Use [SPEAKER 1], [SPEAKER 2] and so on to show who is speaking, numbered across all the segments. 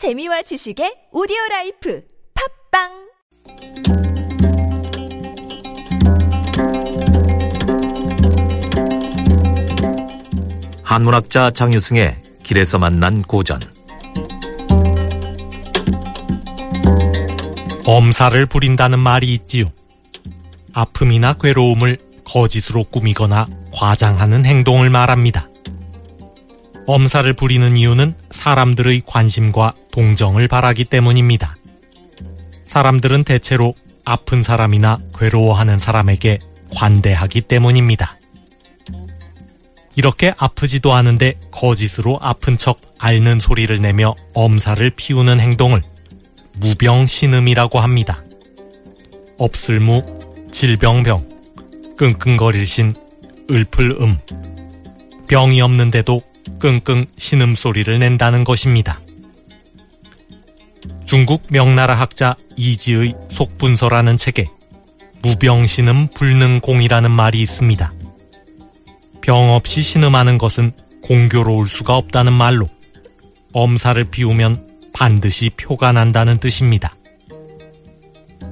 [SPEAKER 1] 재미와 지식의 오디오 라이프 팟빵
[SPEAKER 2] 한문학자 장유승의 길에서 만난 고전
[SPEAKER 3] 엄살을 부린다는 말이 있지요. 아픔이나 괴로움을 거짓으로 꾸미거나 과장하는 행동을 말합니다. 엄살을 부리는 이유는 사람들의 관심과 동정을 바라기 때문입니다. 사람들은 대체로 아픈 사람이나 괴로워하는 사람에게 관대하기 때문입니다. 이렇게 아프지도 않은데 거짓으로 아픈 척 앓는 소리를 내며 엄살을 피우는 행동을 무병신음이라고 합니다. 없을무, 질병병, 끙끙거릴 신, 을풀음. 병이 없는데도 끙끙 신음 소리를 낸다는 것입니다. 중국 명나라 학자 이지의 속분서라는 책에 무병신음 불능공이라는 말이 있습니다. 병 없이 신음하는 것은 공교로울 수가 없다는 말로 엄살을 피우면 반드시 표가 난다는 뜻입니다.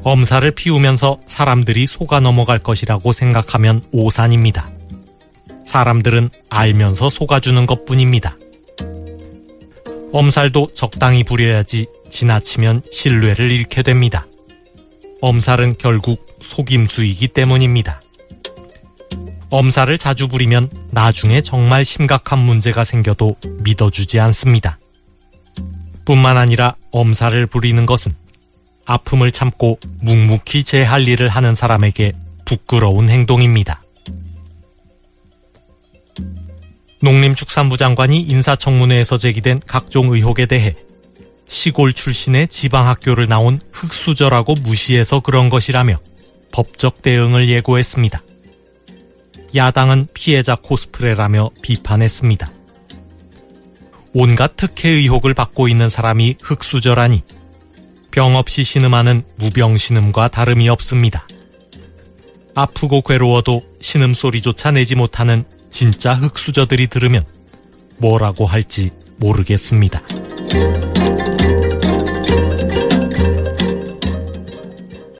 [SPEAKER 3] 엄살을 피우면서 사람들이 속아 넘어갈 것이라고 생각하면 오산입니다. 사람들은 알면서 속아주는 것 뿐입니다. 엄살도 적당히 부려야지 지나치면 신뢰를 잃게 됩니다. 엄살은 결국 속임수이기 때문입니다. 엄살을 자주 부리면 나중에 정말 심각한 문제가 생겨도 믿어주지 않습니다. 뿐만 아니라 엄살을 부리는 것은 아픔을 참고 묵묵히 제 할 일을 하는 사람에게 부끄러운 행동입니다. 농림축산부 장관이 인사청문회에서 제기된 각종 의혹에 대해 시골 출신의 지방학교를 나온 흑수저라고 무시해서 그런 것이라며 법적 대응을 예고했습니다. 야당은 피해자 코스프레라며 비판했습니다. 온갖 특혜 의혹을 받고 있는 사람이 흑수저라니 병 없이 신음하는 무병신음과 다름이 없습니다. 아프고 괴로워도 신음 소리조차 내지 못하는 진짜 흑수저들이 들으면 뭐라고 할지 모르겠습니다. Thank you.